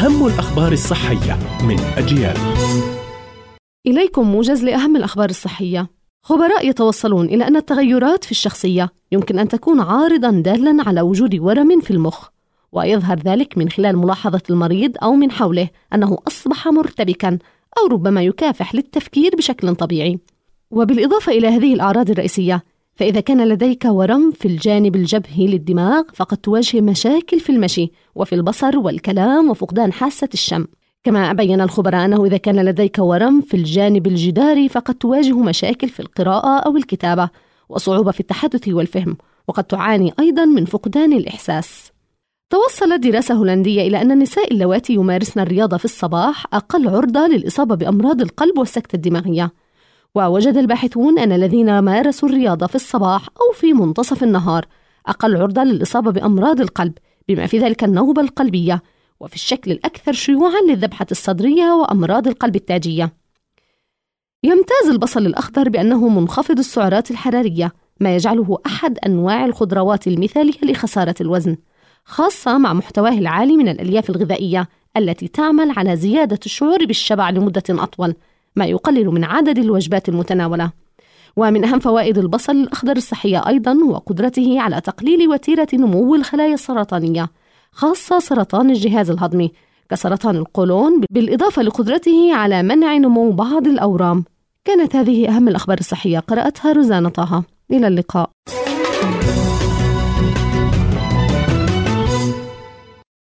أهم الأخبار الصحية من أجيال. إليكم موجز لأهم الأخبار الصحية. خبراء يتوصلون إلى أن التغيرات في الشخصية يمكن أن تكون عارضا دالا على وجود ورم في المخ ويظهر ذلك من خلال ملاحظة المريض أو من حوله أنه أصبح مرتبكا أو ربما يكافح للتفكير بشكل طبيعي. وبالإضافة إلى هذه الأعراض الرئيسية فإذا كان لديك ورم في الجانب الجبهي للدماغ فقد تواجه مشاكل في المشي وفي البصر والكلام وفقدان حاسة الشم. كما بين الخبراء أنه إذا كان لديك ورم في الجانب الجداري فقد تواجه مشاكل في القراءة أو الكتابة وصعوبة في التحدث والفهم وقد تعاني أيضا من فقدان الإحساس. توصلت دراسة هولندية إلى أن النساء اللواتي يمارسن الرياضة في الصباح أقل عرضة للإصابة بأمراض القلب والسكتة الدماغية. ووجد الباحثون أن الذين مارسوا الرياضة في الصباح أو في منتصف النهار أقل عرضة للإصابة بأمراض القلب بما في ذلك النوبة القلبية وفي الشكل الأكثر شيوعا للذبحة الصدرية وأمراض القلب التاجية. يمتاز البصل الأخضر بأنه منخفض السعرات الحرارية ما يجعله أحد أنواع الخضروات المثالية لخسارة الوزن خاصة مع محتواه العالي من الألياف الغذائية التي تعمل على زيادة الشعور بالشبع لمدة أطول. ما يقلل من عدد الوجبات المتناولة. ومن أهم فوائد البصل الأخضر الصحية أيضا هو قدرته على تقليل وتيرة نمو الخلايا السرطانية خاصة سرطان الجهاز الهضمي كسرطان القولون بالإضافة لقدرته على منع نمو بعض الأورام. كانت هذه أهم الأخبار الصحية قرأتها روزانا طه. إلى اللقاء.